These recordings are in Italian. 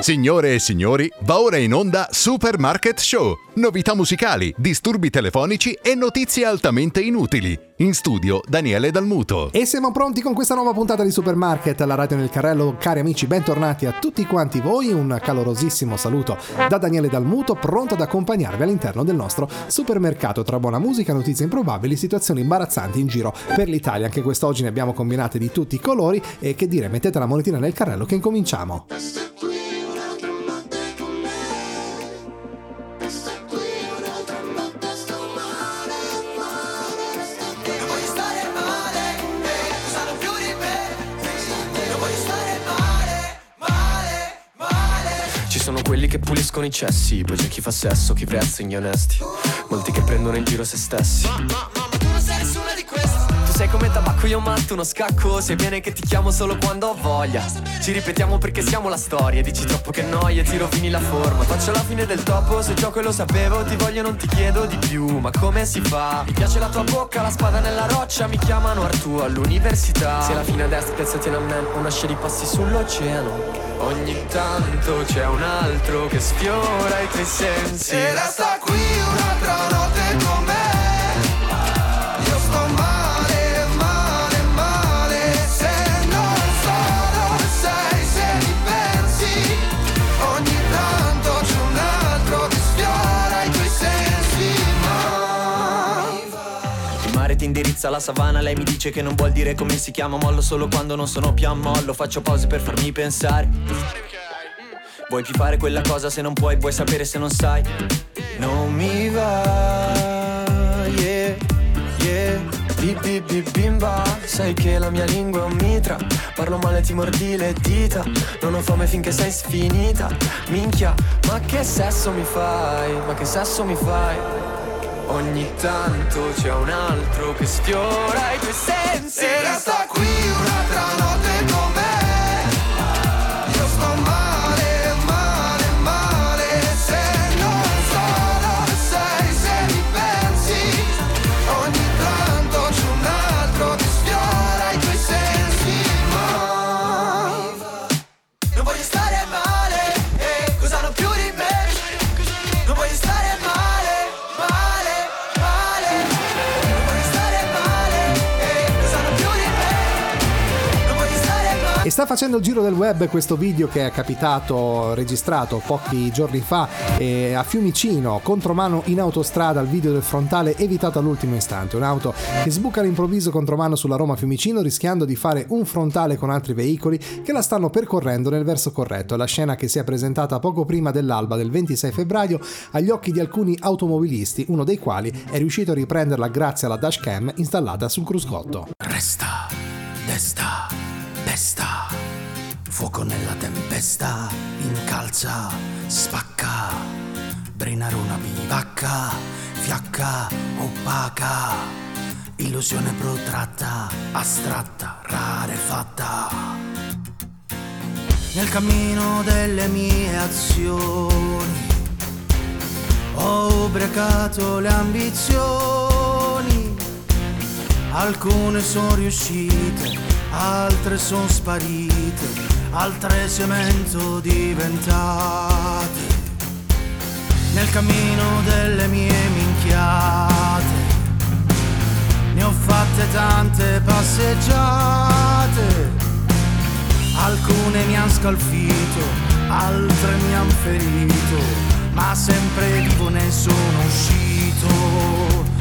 Signore e signori, va ora in onda Supermarket Show. Novità musicali, disturbi telefonici e notizie altamente inutili. In studio Daniele Dalmuto. E siamo pronti con questa nuova puntata di Supermarket, la radio nel carrello. Cari amici, bentornati a tutti quanti voi. Un calorosissimo saluto da Daniele Dalmuto, pronto ad accompagnarvi all'interno del nostro supermercato. Tra buona musica, notizie improbabili, situazioni imbarazzanti in giro per l'Italia. Anche quest'oggi ne abbiamo combinate di tutti i colori. E che dire, mettete la monetina nel carrello che incominciamo. Che puliscono i cessi. Poi c'è chi fa sesso, chi prezza gli onesti. Molti che prendono in giro se stessi. Ma, ma, ma, ma tu non sei nessuna di questi Tu sei come tabacco, io matto uno scacco. Sei bene che ti chiamo solo quando ho voglia. Ci ripetiamo perché siamo la storia. Dici troppo che noia, ti rovini la forma. Faccio la fine del topo, se gioco e lo sapevo. Ti voglio, non ti chiedo di più Ma come si fa? Mi piace la tua bocca, la spada nella roccia. Mi chiamano Artù all'università. Se la fine a destra, piazzati a me. Una scia di passi sull'oceano Ogni tanto c'è un altro che sfiora i tuoi sensi. E resta qui un'altra indirizza alla savana Lei mi dice che non vuol dire come si chiama Mollo solo quando non sono più a mollo Faccio pause per farmi pensare Vuoi più fare quella cosa se non puoi Vuoi sapere se non sai Non mi va Yeah, yeah Bip bip bip bimba Sai che la mia lingua è un mitra Parlo male ti mordi le dita Non ho fame finché sei sfinita Minchia, ma che sesso mi fai? Ma che sesso mi fai? Ogni tanto c'è un altro che sfiora i tuoi sensi. E resta qui un'altra notte sta facendo il giro del web questo video che è capitato, registrato pochi giorni fa eh, a Fiumicino, contromano in autostrada, il video del frontale evitato all'ultimo istante. Un'auto che sbuca all'improvviso contromano sulla Roma Fiumicino rischiando di fare un frontale con altri veicoli che la stanno percorrendo nel verso corretto. La scena che si è presentata poco prima dell'alba del 26 febbraio agli occhi di alcuni automobilisti, uno dei quali è riuscito a riprenderla grazie alla dashcam installata sul cruscotto. Resta, desta, pesta, fuoco nella tempesta, incalza, spacca, brinare una bivacca, fiacca, opaca, illusione protratta, astratta, rarefatta. Nel cammino delle mie azioni ho ubriacato le ambizioni. Alcune sono riuscite, altre sono sparite, altre cemento diventate. Nel cammino delle mie minchiate, ne ho fatte tante passeggiate. Alcune mi han scalfito, altre mi han ferito, ma sempre vivo ne sono uscito.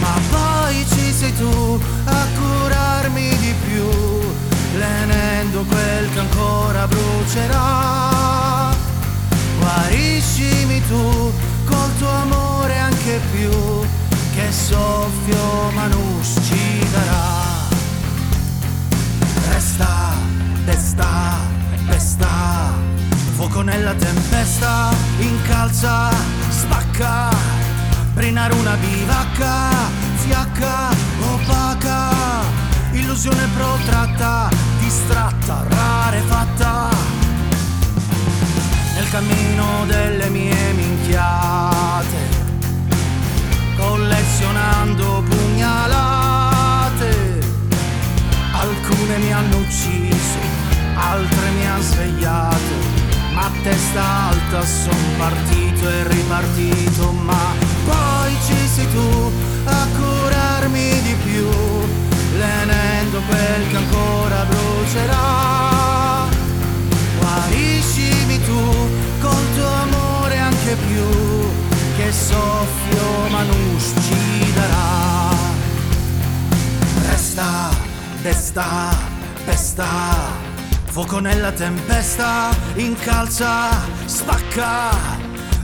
Ma poi ci sei tu a curarmi di più, lenendo quel che ancora brucerà. Guariscimi tu col tuo amore anche più, che soffio manus ci darà. Resta, desta, pesta, fuoco nella tempesta, incalza, spacca, brinare una bivacca, fiacca, opaca, illusione protratta, distratta, rarefatta, nel cammino delle mie minchiate, collezionando pugnalate, alcune mi hanno ucciso, altre mi hanno svegliato, a testa alta son partito e ripartito, ma poi ci sei tu a curarmi di più, lenendo quel che ancora brucerà. Guariscimi tu col tuo amore anche più, che soffio ma non ci darà. Resta, desta, pesta Fuoco nella tempesta, incalza, spacca,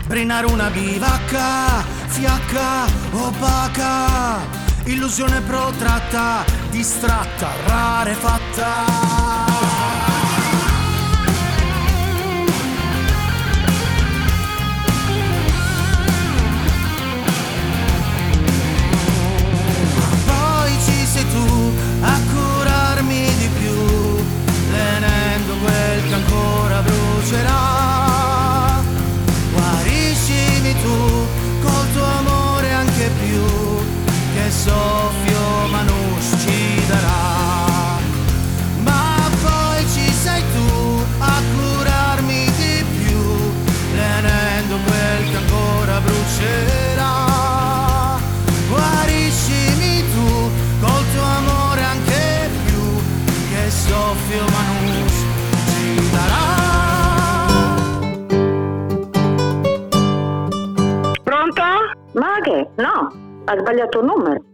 brinare una bivacca, fiacca, opaca, illusione protratta, distratta, rarefatta. Soffio ma non ci darà. Ma poi ci sei tu a curarmi di più, tenendo quel che ancora brucerà. Guariscimi tu col tuo amore anche più, che soffio ma non. Pronto? Ma che? No, ha sbagliato il numero.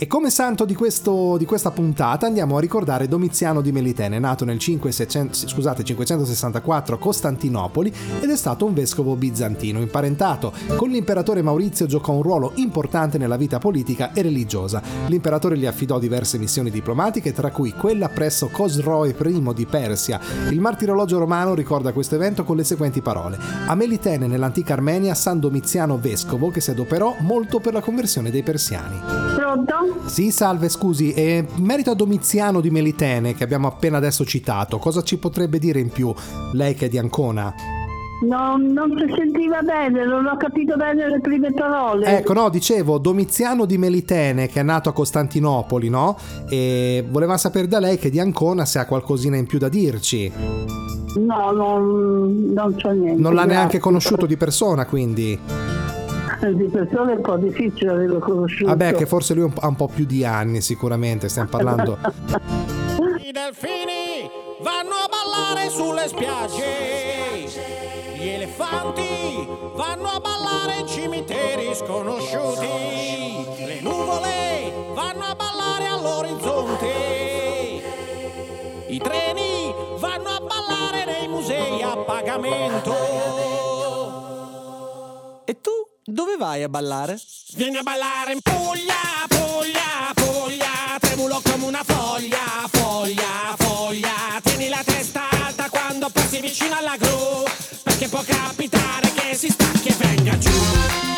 E come santo di, questo- di questa puntata andiamo a ricordare Domiziano di Melitene, nato nel 5 scusate, 564 a Costantinopoli ed è stato un vescovo bizantino. Imparentato con l'imperatore Maurizio giocò un ruolo importante nella vita politica e religiosa. L'imperatore gli affidò diverse missioni diplomatiche, tra cui quella presso Cosroe I di Persia. Il martirologio romano ricorda questo evento con le seguenti parole. A Melitene, nell'antica Armenia, San Domiziano vescovo che si adoperò molto per la conversione dei persiani. Pronto? Sì, salve, scusi, e in merito a Domiziano di Melitene, che abbiamo appena adesso citato, cosa ci potrebbe dire in più, lei che è di Ancona? No, non si sentiva bene, non ho capito bene le prime parole. Ecco, no, dicevo, Domiziano di Melitene, che è nato a Costantinopoli, no? E voleva sapere da lei che di Ancona se ha qualcosina in più da dirci. No, non, non c'ho niente. Non l'ha neanche conosciuto di persona, quindi. Di persona è un po' difficile averlo conosciuto. Vabbè, che forse lui ha un po'- ha un po' più di anni, sicuramente, stiamo parlando. I delfini vanno a ballare sulle spiagge. Gli elefanti vanno a ballare in cimiteri sconosciuti. Le nuvole vanno a ballare all'orizzonte. I treni vanno a ballare nei musei a pagamento. E tu dove vai a ballare? Vieni a ballare in Puglia, Puglia, Puglia, tremulo come una foglia, foglia, foglia. Tieni la testa alta quando passi vicino alla gru, perché può capitare che si stacchi e venga giù.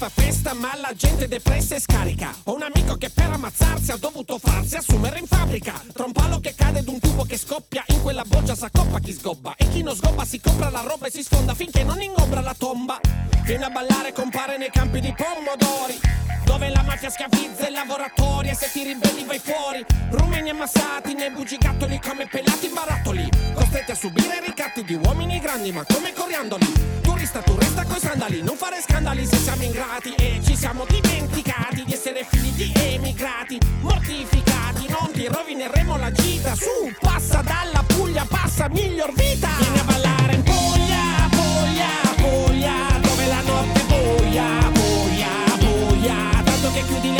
Fa festa, ma la gente depressa e scarica. Ho un amico che per ammazzarsi ha dovuto farsi assumere in fabbrica. Tra un palo che cade ed un tubo che scoppia In quella boccia s'accoppa chi sgobba. E chi non sgobba si compra la roba e si sfonda Finché non ingombra la tomba. Viene a ballare compare nei campi di pomodori dove la mafia schiavizza i lavoratori e se ti ribelli vai fuori. Rumeni ammassati nei bugigattoli come pelati barattoli. Costretti a subire ricatti di uomini grandi ma come coriandoli. Turista, tu resta coi sandali, non fare scandali se siamo ingrati. E ci siamo dimenticati di essere figli di emigrati. Mortificati, non ti rovineremo la gita. Su, passa dalla Puglia, passa miglior vita. Vieni a ballare in Puglia, Puglia, Puglia Dove la notte buia, buia Tanto che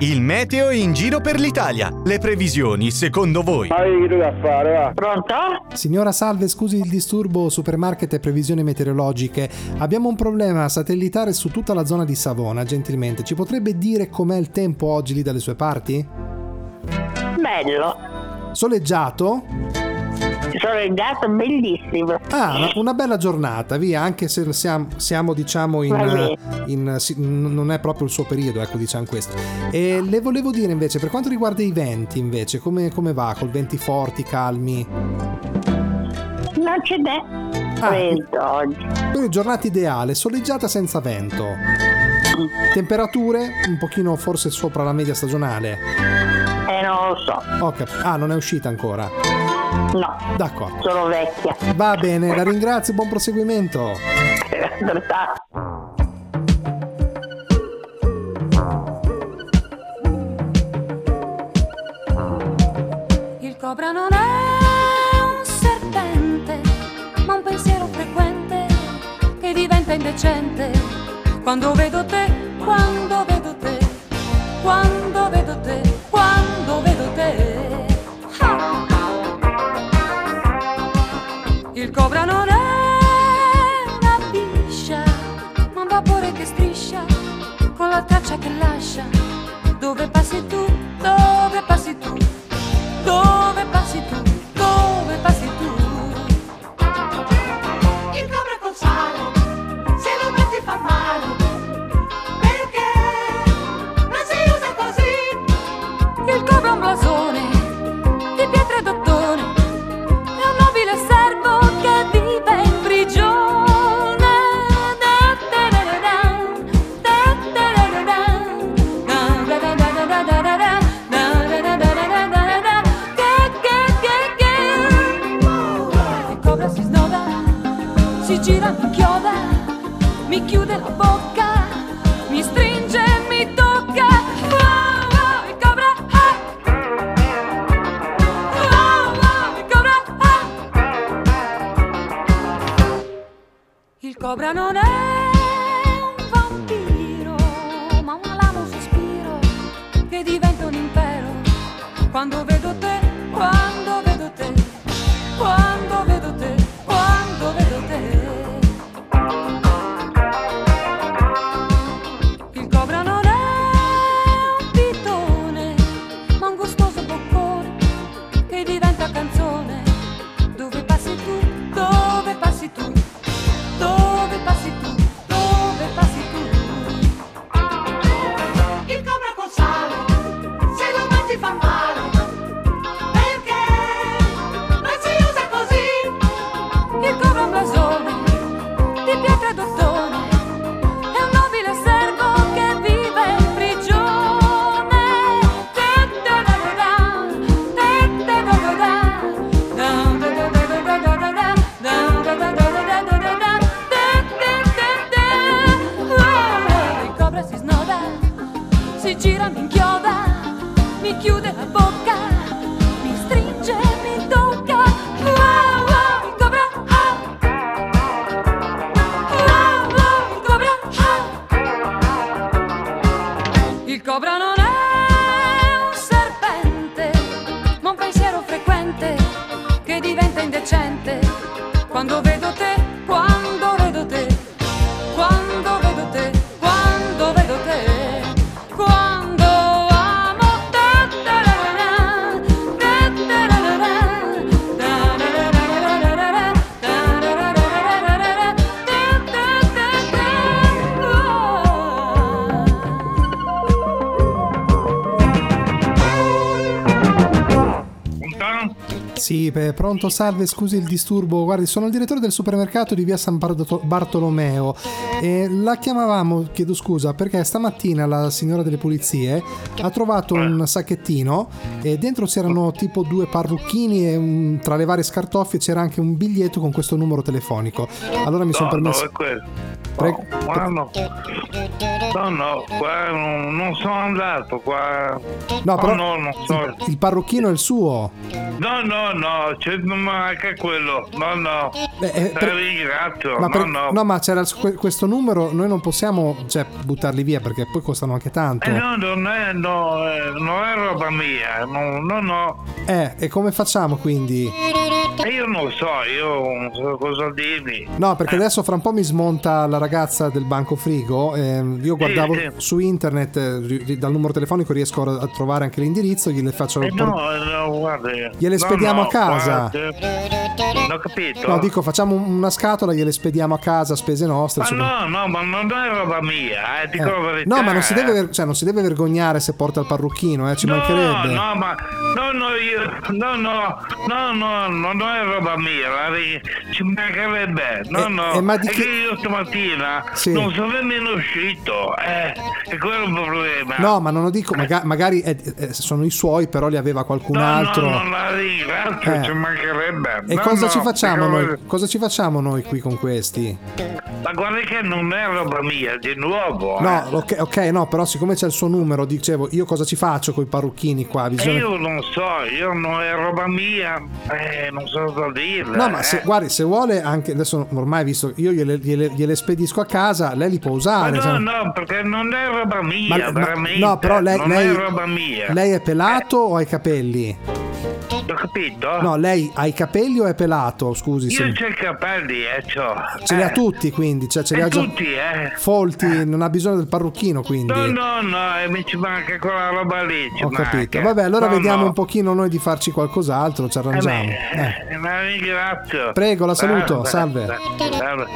Il meteo in giro per l'Italia. Le previsioni, secondo voi? Pronto? Signora Salve, scusi il disturbo supermarket e previsioni meteorologiche. Abbiamo un problema satellitare su tutta la zona di Savona, gentilmente. Ci potrebbe dire com'è il tempo oggi lì dalle sue parti? Bello, Soleggiato? Soleggiato, bellissimo. Ah, una, bella giornata, via, anche se siamo, siamo, diciamo in, Vabbè. in- sì, n- non è proprio il suo periodo, ecco, diciamo questo. E le volevo dire invece, per quanto riguarda i venti, invece, come, come va? Col venti forti, calmi? Non ce n'è Ah. vento oggi. Quindi giornata ideale, soleggiata senza vento. Temperature un pochino forse sopra la media stagionale. Eh, non lo so. Cap- ah, non è uscita ancora. No, D'accordo. sono vecchia. Va bene, la ringrazio, buon proseguimento. Il cobra non è un serpente, ma un pensiero frequente che diventa indecente. Quando vedo te, like a Cobra non è. Pronto, salve, scusi il disturbo. Guardi, sono il direttore del supermercato di via San Bartolomeo e la chiamavamo, chiedo scusa, perché stamattina la signora delle pulizie ha trovato un sacchettino e dentro c'erano tipo due parrucchini e un- tra le varie scartoffie c'era anche un biglietto con questo numero telefonico. Allora mi sono No, no, permesso... è quello. Prego. No. No, no, qua non, non sono andato qua. No, però no, non so. il parrucchino è il suo. No, no, no, c'è, manca quello. No, no. Beh, eh, per- ringrazio. Ma no, per- no. no, ma c'era questo numero, noi non possiamo cioè, buttarli via perché poi costano anche tanto. Eh, no, non è, no, eh, non è roba mia, no, no, no. Eh, e come facciamo quindi? E io non so, io non so cosa dirvi. No, perché adesso fra un po' mi smonta la ragazza del banco frigo. ehm, io guardavo sì. su internet, eh, dal numero telefonico riesco a, trovare anche l'indirizzo, gliele faccio Eh, por- no, eh, no, guarda. Gliele no, spediamo no, a casa. guarda. Non ho capito. No, dico, facciamo un- una scatola, gliele spediamo a casa a spese nostre. Ma insomma. no, no, ma non è roba mia, eh, dico Eh, la verità. No, ma non si, deve, eh. cioè, non si deve vergognare se porta il parrucchino, eh, ci No, mancherebbe. no, ma no, no, io, no, no, no, no, no, non è roba mia, ci mancherebbe, no, Eh, no, eh, ma di è che- che io stamattina Sì. non sono nemmeno uscito, eh, è quello il problema. No, ma non lo dico, maga- magari eh, sono i suoi, però li aveva qualcun no, altro. no, non la ringrazio, Eh. ci mancherebbe. E No, cosa no, ci facciamo noi? Cosa ci facciamo noi qui con questi? Ma guarda che non è roba mia, di nuovo. No, eh. ok, no, però siccome c'è il suo numero, dicevo, io cosa ci faccio con i parrucchini qua? Bisogna... io non so, io non è roba mia, eh, non so cosa dirle. No, ma se, eh. guardi, se vuole anche adesso ormai visto io gliele, gliele- gliele spedisco a casa, lei li può Ma usare. no, cioè- no, perché non è roba mia, Ma- ma- veramente. no, però lei, non lei- è roba mia. lei è pelato o ha i capelli? Ho capito? No, lei ha i capelli o è pelato? Scusi, Io se- c'ho i capelli, eh, c'ho. ce li ha Eh. tutti quindi, cioè ce li Eh, ha già tutti, eh. folti, non ha bisogno del parrucchino quindi. No, no, no, e mi ci manca quella roba lì. Ho capito. manca. Vabbè, allora No, vediamo no. un pochino noi di farci qualcos'altro, ci Eh, arrangiamo. beh, Eh. eh, ma ringrazio. Prego, la saluto, Salve. salve. Salve.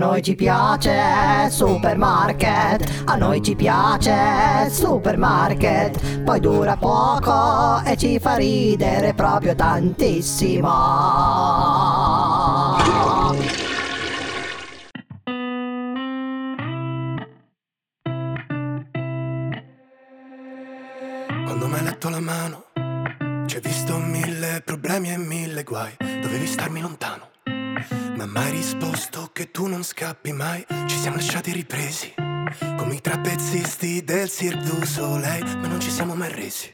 Noi ci piace supermarket, a noi ci piace supermarket, poi dura poco e ci fa ridere proprio tantissimo. Quando mi hai letto la mano, Ci hai visto mille problemi e mille guai, dovevi starmi lontano. Ma mai risposto che tu non scappi mai, ci siamo lasciati ripresi. Come i trapezzisti del Cirque du Soleil, ma non ci siamo mai resi.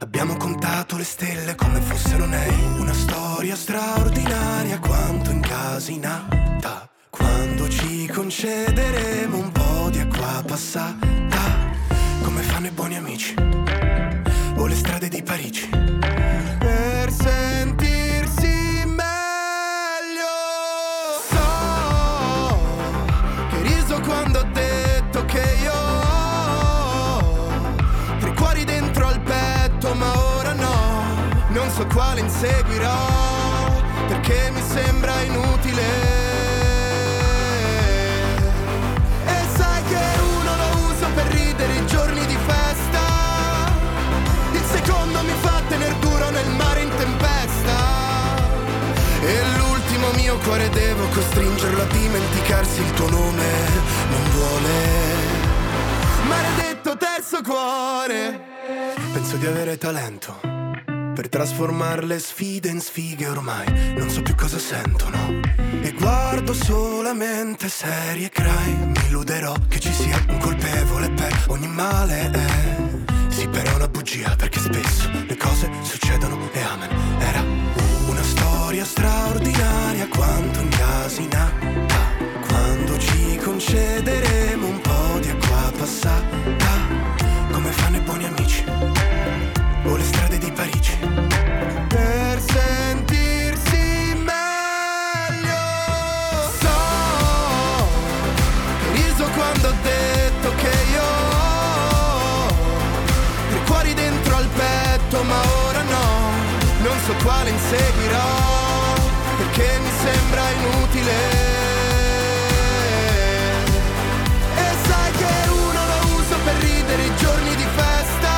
Abbiamo contato le stelle come fossero nei Una storia straordinaria quanto incasinata Quando ci concederemo un po' di acqua passata Come fanno i buoni amici O le strade di Parigi quale inseguirò Perché mi sembra inutile. E sai che uno lo uso per ridere i giorni di festa. Il secondo mi fa tener duro nel mare in tempesta. E l'ultimo mio cuore devo costringerlo a dimenticarsi il tuo nome Non vuole. Maledetto terzo cuore Penso di avere talento Per trasformare le sfide in sfighe ormai. Non so più cosa sentono E guardo solamente serie crime Mi illuderò che ci sia un colpevole per ogni male eh. Sì però è una bugia perché spesso le cose succedono e amen. Era una storia straordinaria quanto incasinata Quando ci concederemo un po' di acqua passata Come fanno i buoni amici quale inseguirò Perché mi sembra inutile. E sai che uno lo uso per ridere i giorni di festa.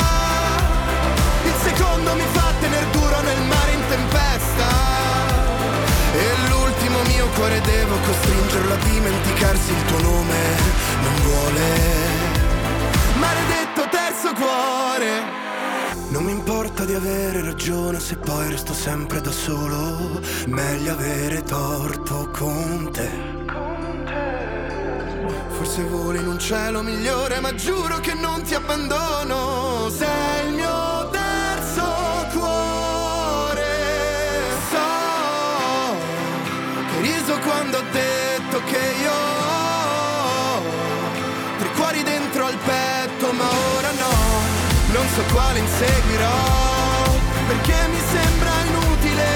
Il secondo mi fa tener duro nel mare in tempesta. E l'ultimo mio cuore devo costringerlo a dimenticarsi il tuo nome. Non vuole. Maledetto terzo cuore non mi importa di avere ragione se poi resto sempre da solo Meglio avere torto con te Forse voli in un cielo migliore, ma giuro che non ti abbandono. Sei il mio terzo cuore. So che riso quando ho so quale inseguirò, perché mi sembra inutile.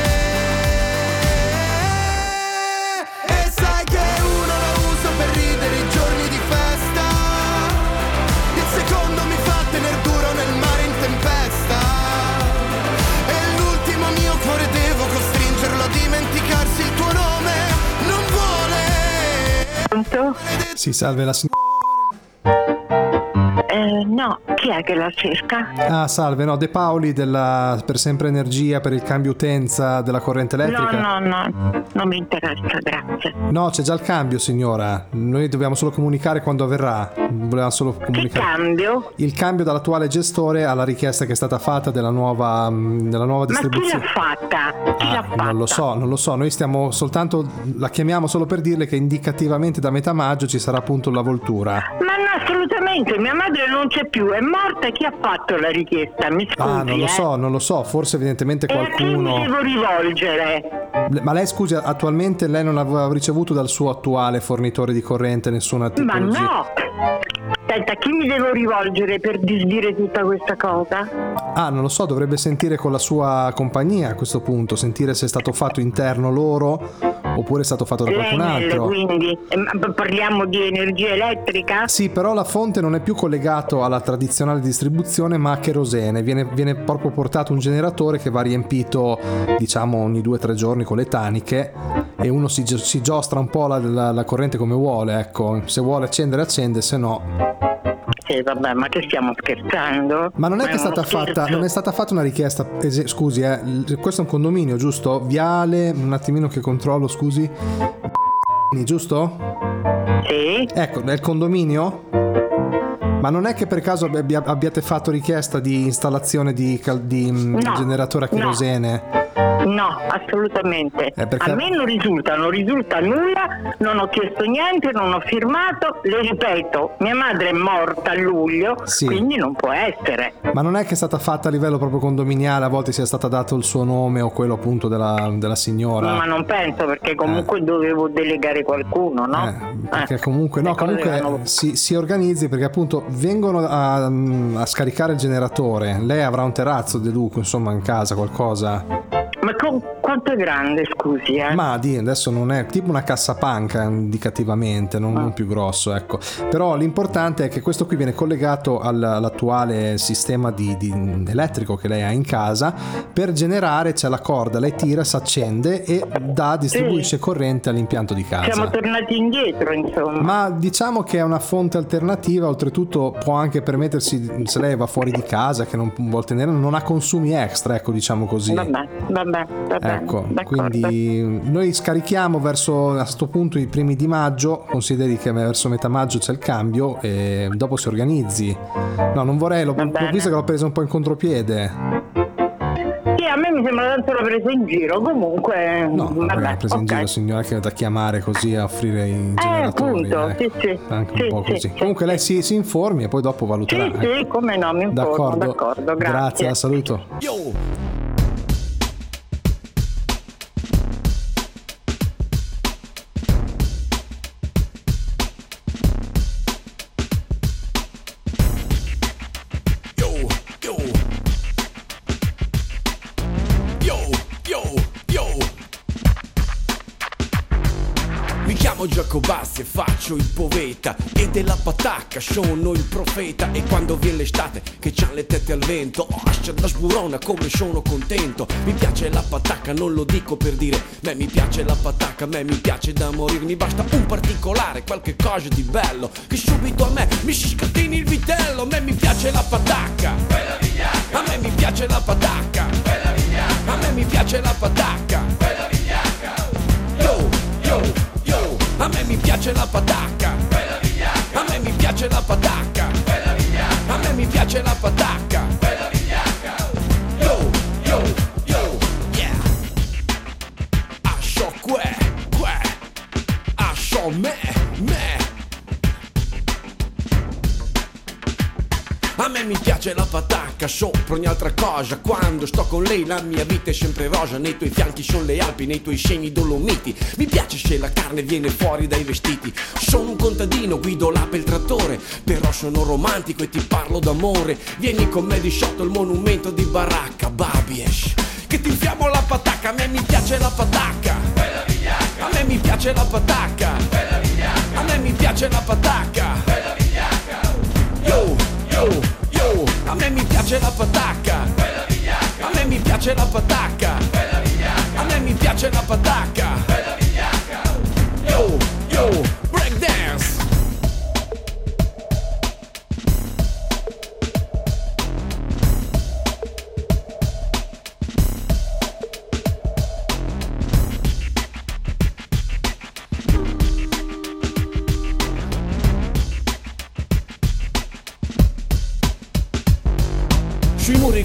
E sai che uno lo uso per ridere i giorni di festa. Il secondo mi fa tener duro nel mare in tempesta. E l'ultimo mio cuore devo costringerlo a dimenticarsi il tuo nome. Non vuole. Sì, salve la signora. È che la cerca? Ah, salve, no, De Paoli della per sempre energia per il cambio utenza della corrente elettrica. No, no, no, non mi interessa, grazie. No, c'è già il cambio, signora. Noi dobbiamo solo comunicare quando avverrà. Volevamo solo comunicare. cambio? Il cambio dall'attuale gestore alla richiesta che è stata fatta della nuova, mh, della nuova Ma chi l'ha distribuzione. fatta? Chi l'ha Ah, fatta? non lo so, non lo so. Noi stiamo soltanto. La chiamiamo solo per dirle che indicativamente da metà maggio ci sarà appunto la voltura. Ma assolutamente, mia madre non c'è più, è morta, chi ha fatto la richiesta? Mi scusi, Ah, non lo eh. so, non lo so. Forse evidentemente E a chi mi qualcuno. devo rivolgere? Ma lei scusi, attualmente lei non aveva ricevuto dal suo attuale fornitore di corrente nessuna Ma tipologia? no! Aspetta, a chi mi devo rivolgere per disdire tutta questa cosa? Ah, non lo so, dovrebbe sentire con la sua compagnia a questo punto, sentire se è stato fatto interno loro oppure è stato fatto da qualcun altro. quindi. Eh, ma Parliamo di energia elettrica? Sì, però la fonte non è più collegato alla tradizionale distribuzione, ma a cherosene. Viene, viene proprio portato un generatore che va riempito, diciamo, ogni due o tre giorni con le taniche e uno si, si giostra un po' la, la- la corrente come vuole, ecco. Se vuole accendere, accende, se no... Sì, vabbè, ma che stiamo scherzando? Ma non è che è stata fatta, non è stata fatta una richiesta, es- scusi, eh, questo è un condominio, giusto? Viale, un attimino che controllo, scusi. Giusto? Sì. Ecco, il condominio? Ma non è che per caso abbia- abbiate fatto richiesta di installazione di, cal- di, mm, No, generatore a no. kerosene? No, assolutamente. Eh, perché- A me non risulta, non risulta nulla, non ho chiesto niente, non ho firmato, le ripeto, mia madre è morta a luglio, Sì. quindi non può essere. Ma non è che è stata fatta a livello proprio condominiale, a volte sia stato dato il suo nome o quello appunto della, della signora? Ma non penso perché comunque dovevo delegare qualcuno, no? Eh, Perché Eh, comunque, no, comunque vanno- si, si organizzi perché appunto vengono a, a scaricare il generatore. Lei avrà un terrazzo di Luco, insomma, in casa, qualcosa. Ma con- quanto è grande, scusi, eh? Ma di adesso non è tipo una cassapanca indicativamente, non, non più grosso, ecco. Però l'importante è che questo qui viene collegato al- all'attuale sistema di, di- elettrico che lei ha in casa. Per generare c'è la corda, lei tira, si accende e dà, distribuisce corrente all'impianto di casa. Siamo tornati indietro, insomma. Ma diciamo che è una fonte alternativa, oltretutto può anche permettersi, se lei va fuori di casa, che non vuol tenere, non ha consumi extra, ecco diciamo così. Vabbè, vabbè, vabbè. Ecco, d'accordo. quindi noi scarichiamo verso a sto punto i primi di maggio, consideri che verso metà maggio c'è il cambio e dopo si organizzi. No, non vorrei, l'ho, l'ho visto che l'ho presa un po' in contropiede. Sì, a me mi sembra tanto la presa in giro, comunque... No, vabbè, è presa in giro signora che è da chiamare così a offrire i Eh, generatori. appunto, eh. sì, sì. Anche un Sì, po' sì, così. sì. Comunque lei si, si informi e poi dopo valuterà. Sì, eh. sì, come no, mi informo, D'accordo. d'accordo, grazie. Grazie, la saluto. Yo, Giacobazzi e faccio il poveta E della patacca sono il profeta. E quando viene l'estate che c'han le tette al vento Oh, ascia da sburona come sono contento. Mi piace la patacca, non lo dico per dire Me mi piace la patacca, me mi piace da morire. Mi basta un particolare, qualche cosa di bello Che subito a me mi si scatini il vitello. Me mi piace la patacca. A me mi piace la patacca. A me mi piace la patacca A me mi piace la patacca. A me mi piace la patacca. A me mi piace la patacca piace la patacca sopra ogni altra cosa. Quando sto con lei la mia vita è sempre rosa. Nei tuoi fianchi sono le Alpi, nei tuoi seni i Dolomiti. Mi piace se la carne viene fuori dai vestiti. Sono un contadino, guido l'ape il trattore. Però sono romantico e ti parlo d'amore. Vieni con me di sotto il monumento di baracca Babiesh Che ti infiamo la patacca, a me mi piace la patacca A me mi piace la patacca A me mi piace la patacca piace la patacca. A me mi piace la patacca.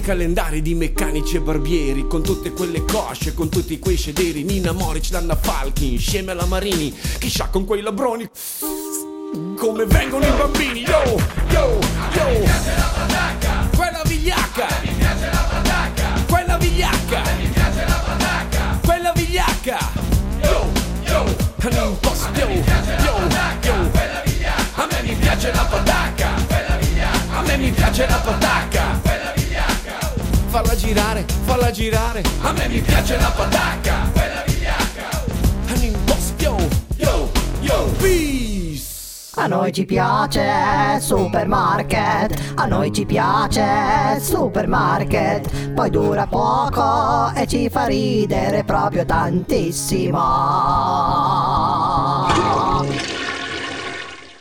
Calendari di meccanici e barbieri Con tutte quelle cosce, con tutti quei sederi Nina Moric, Danna Falchi, insieme alla Marini Chissà con quei labroni Come vengono i bambini Yo, yo, yo. Quella vigliacca Quella vigliacca Quella vigliacca Yo, yo. All'imposto, yo, yo, yo. A me mi piace la patacca A me mi piace la patacca Falla girare, falla girare. A me mi piace la patacca All'imposto, yo, yo, yo. Peace. A noi ci piace Supermarket, a noi ci piace Supermarket, poi dura poco e ci fa ridere proprio tantissimo.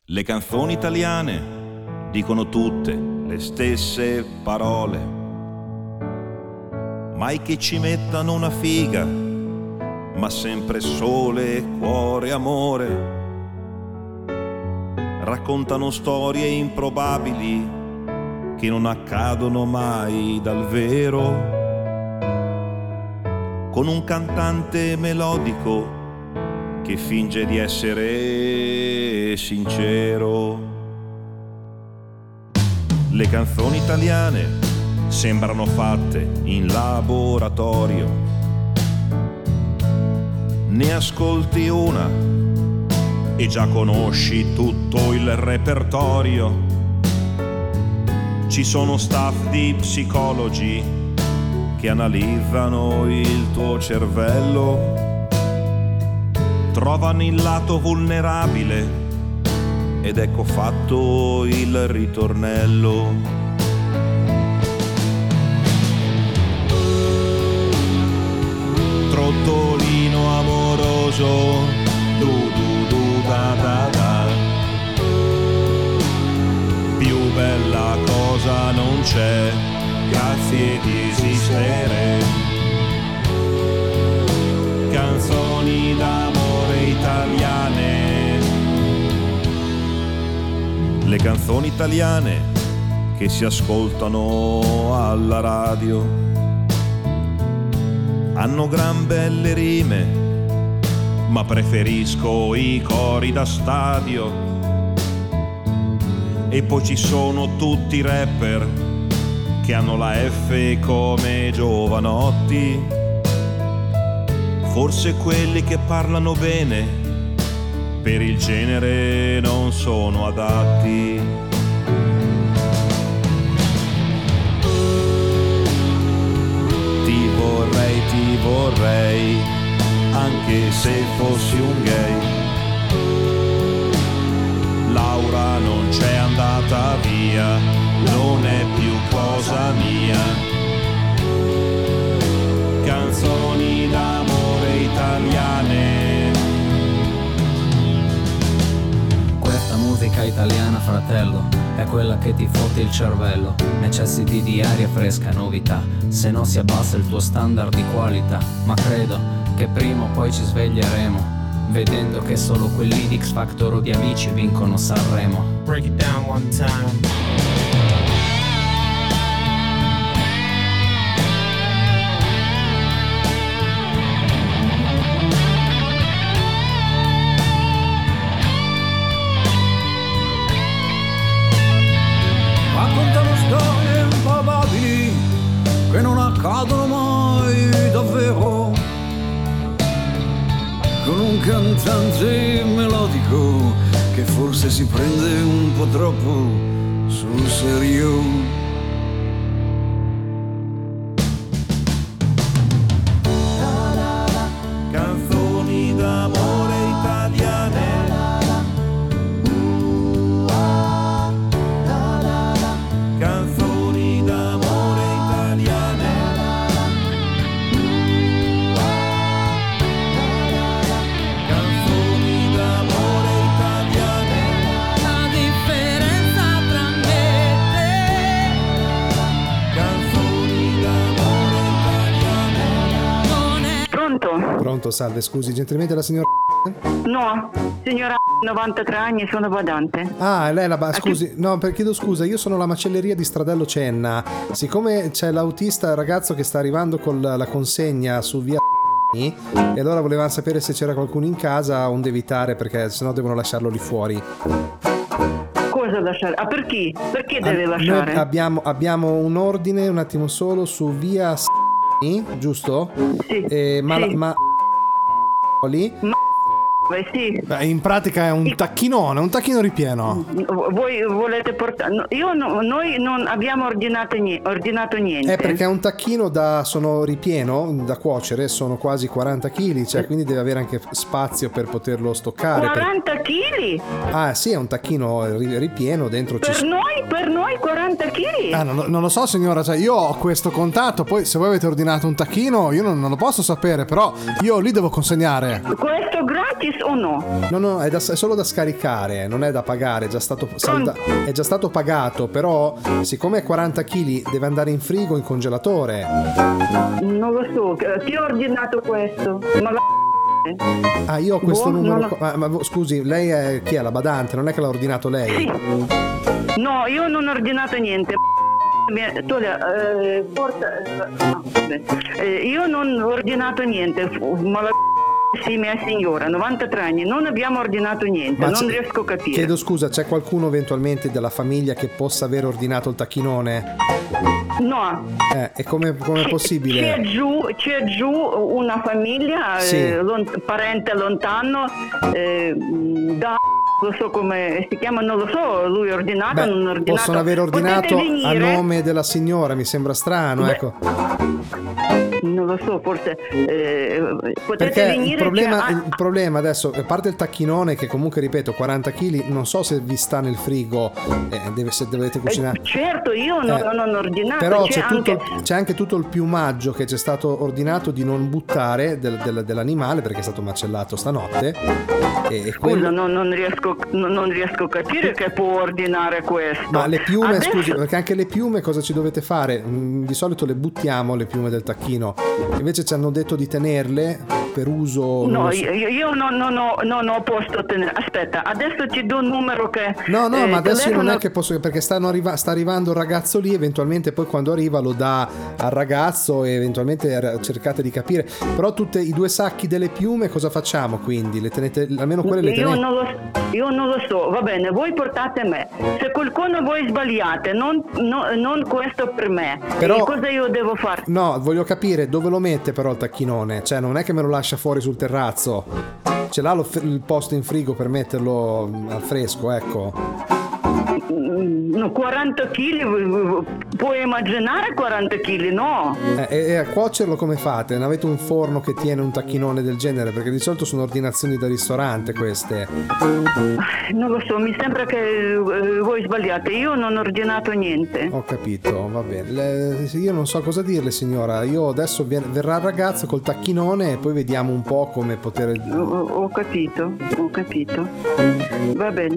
Le canzoni italiane dicono tutte le stesse parole. Mai che ci mettano una figa, ma sempre sole, cuore, amore. raccontano storie improbabili che non accadono mai dal vero. Con un cantante melodico che finge di essere sincero. Le canzoni italiane sembrano fatte in laboratorio. Ne ascolti una e già conosci tutto il repertorio. Ci sono staff di psicologi che analizzano il tuo cervello, trovano il lato vulnerabile ed ecco fatto il ritornello. Amoroso, du du du da da da. Più bella cosa non c'è, grazie di esistere. Canzoni d'amore italiane. Le canzoni italiane che si ascoltano alla radio hanno gran belle rime, ma preferisco i cori da stadio. E poi ci sono tutti i rapper che hanno la F come giovanotti. Forse quelli che parlano bene per il genere non sono adatti. Vorrei, anche se fossi un gay. Laura non c'è andata via, non è più cosa mia. Canzoni d'amore italiane. Questa musica italiana, fratello, è quella che ti fotte il cervello. Necessiti di aria fresca, novità, se no si abbassa il tuo standard di qualità. Ma credo che prima o poi ci sveglieremo, vedendo che solo quelli di X Factor o di amici vincono Sanremo. Break it down one time. Un cantante melodico che forse si prende un po' troppo sul serio. Pronto, salve, scusi, gentilmente la signora... No, signora 93 anni sono badante. Ah, lei la... ba- Scusi, no, per- chiedo scusa, io sono la macelleria di Stradello Cenna. Siccome c'è l'autista ragazzo che sta arrivando con la consegna su via e allora volevamo sapere se c'era qualcuno in casa onde evitare perché sennò devono lasciarlo lì fuori. Cosa lasciare? Ah, per chi? Perché Ah, deve noi lasciare? abbiamo, abbiamo un ordine un attimo solo su via giusto? Sì. ma, sì. ma... lì? Beh, sì. Beh, in pratica è un tacchinone, un tacchino ripieno. Voi volete portare... no, io no- noi non abbiamo ordinato, ni- ordinato niente. È perché è un tacchino da sono ripieno da cuocere, sono quasi 40 kg, cioè quindi deve avere anche spazio per poterlo stoccare. per- 40 kg? Ah, sì, è un tacchino ri- ripieno, dentro ci Per noi, per noi 40 kg? Ah, non, non lo so signora, cioè io ho questo contatto, poi se voi avete ordinato un tacchino io non, non lo posso sapere, però io lì devo consegnare. Questo gratis o no? No, no, è, da- è solo da scaricare, non è da pagare, è già stato, salda- è già stato pagato, però siccome è 40 kg deve andare in frigo, in congelatore. Non lo so, chi ha ordinato questo? Ma la Ah, io ho questo Boh, numero. non ho- qua- Ma, ma scusi, lei è chi è la badante? Non è che l'ha ordinato lei? No, io non ho ordinato niente. Tolia, eh, porta, eh, no. Eh, io non ho ordinato niente, ma la sì, mia signora, 93 anni, non abbiamo ordinato niente, non c'è- riesco a capire. Chiedo scusa, c'è qualcuno eventualmente della famiglia che possa aver ordinato il tacchinone? No, Eh, e come come è c'è possibile? giù, c'è giù una famiglia, Sì. eh, lont- parente lontano, eh, da lo so come si chiama, non lo so, lui ha ordinato, Beh, non ha ordinato. possono aver ordinato a nome della signora, mi sembra strano, Beh, ecco. Non lo so, forse eh, potete Perché venire. il problema, c'è- ah, il problema adesso, a parte il tacchinone che comunque ripeto 40 kg, non so se vi sta nel frigo, eh, deve- se dovete cucinare. certo, io non, Eh, non ho ordinato. Però c'è c'è, tutto, anche- c'è anche tutto il piumaggio che ci è stato ordinato di non buttare del- del- dell'animale perché è stato macellato stanotte. E, e Scusa, quello- non, non riesco, non, riesco a capire che può ordinare questo. Ma le piume, Adesso- scusi, perché anche le piume cosa ci dovete fare? Mm, Di solito le buttiamo le piume del tacchino, invece ci hanno detto di tenerle per uso... No, so. io, io non, non ho, non ho posto tenere. Aspetta, adesso ti do un numero che. No, no, eh, ma adesso io non telefono- è che posso, perché arriva- sta arrivando il ragazzo lì, eventualmente poi quando arriva lo dà al ragazzo e eventualmente cercate di capire. Però tutti i due sacchi delle piume cosa facciamo quindi? Le tenete, almeno quelle le Io tenete? non, lo, io non lo so, va bene, voi portate me. Se qualcuno voi sbagliate, non, no- non questo per me. Però- E cosa io devo fare? No, voglio capire dove lo mette però il tacchinone, cioè non è che me lo lascia fuori sul terrazzo. Ce l'ha lo il posto in frigo per metterlo mm, al fresco, ecco. Mm, no, 40 kg, puoi immaginare 40 kg? No. Eh, e, a cuocerlo come fate? Non avete un forno che tiene un tacchinone del genere? Perché di solito sono ordinazioni da ristorante queste. Non lo so, mi sembra che eh, voi sbagliate. Io non ho ordinato niente. Ho capito, va bene. Le- io non so cosa dirle signora, io adesso verrà il ragazzo col tacchinone e poi vediamo un po' come poter... Ho, ho capito, ho capito. Va bene.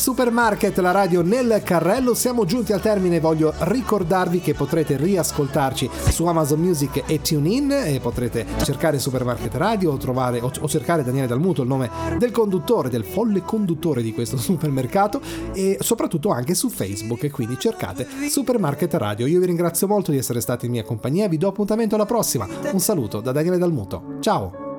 Supermarket, la radio nel carrello, siamo giunti al termine. Voglio ricordarvi che potrete riascoltarci su Amazon Music e TuneIn e potrete cercare Supermarket Radio o, trovare, o, o cercare Daniele Dalmuto, il nome del conduttore, del folle conduttore di questo supermercato e soprattutto anche su Facebook. Quindi cercate Supermarket Radio. Io vi ringrazio molto di essere stati in mia compagnia. Vi do appuntamento alla prossima. Un saluto da Daniele Dalmuto. Ciao!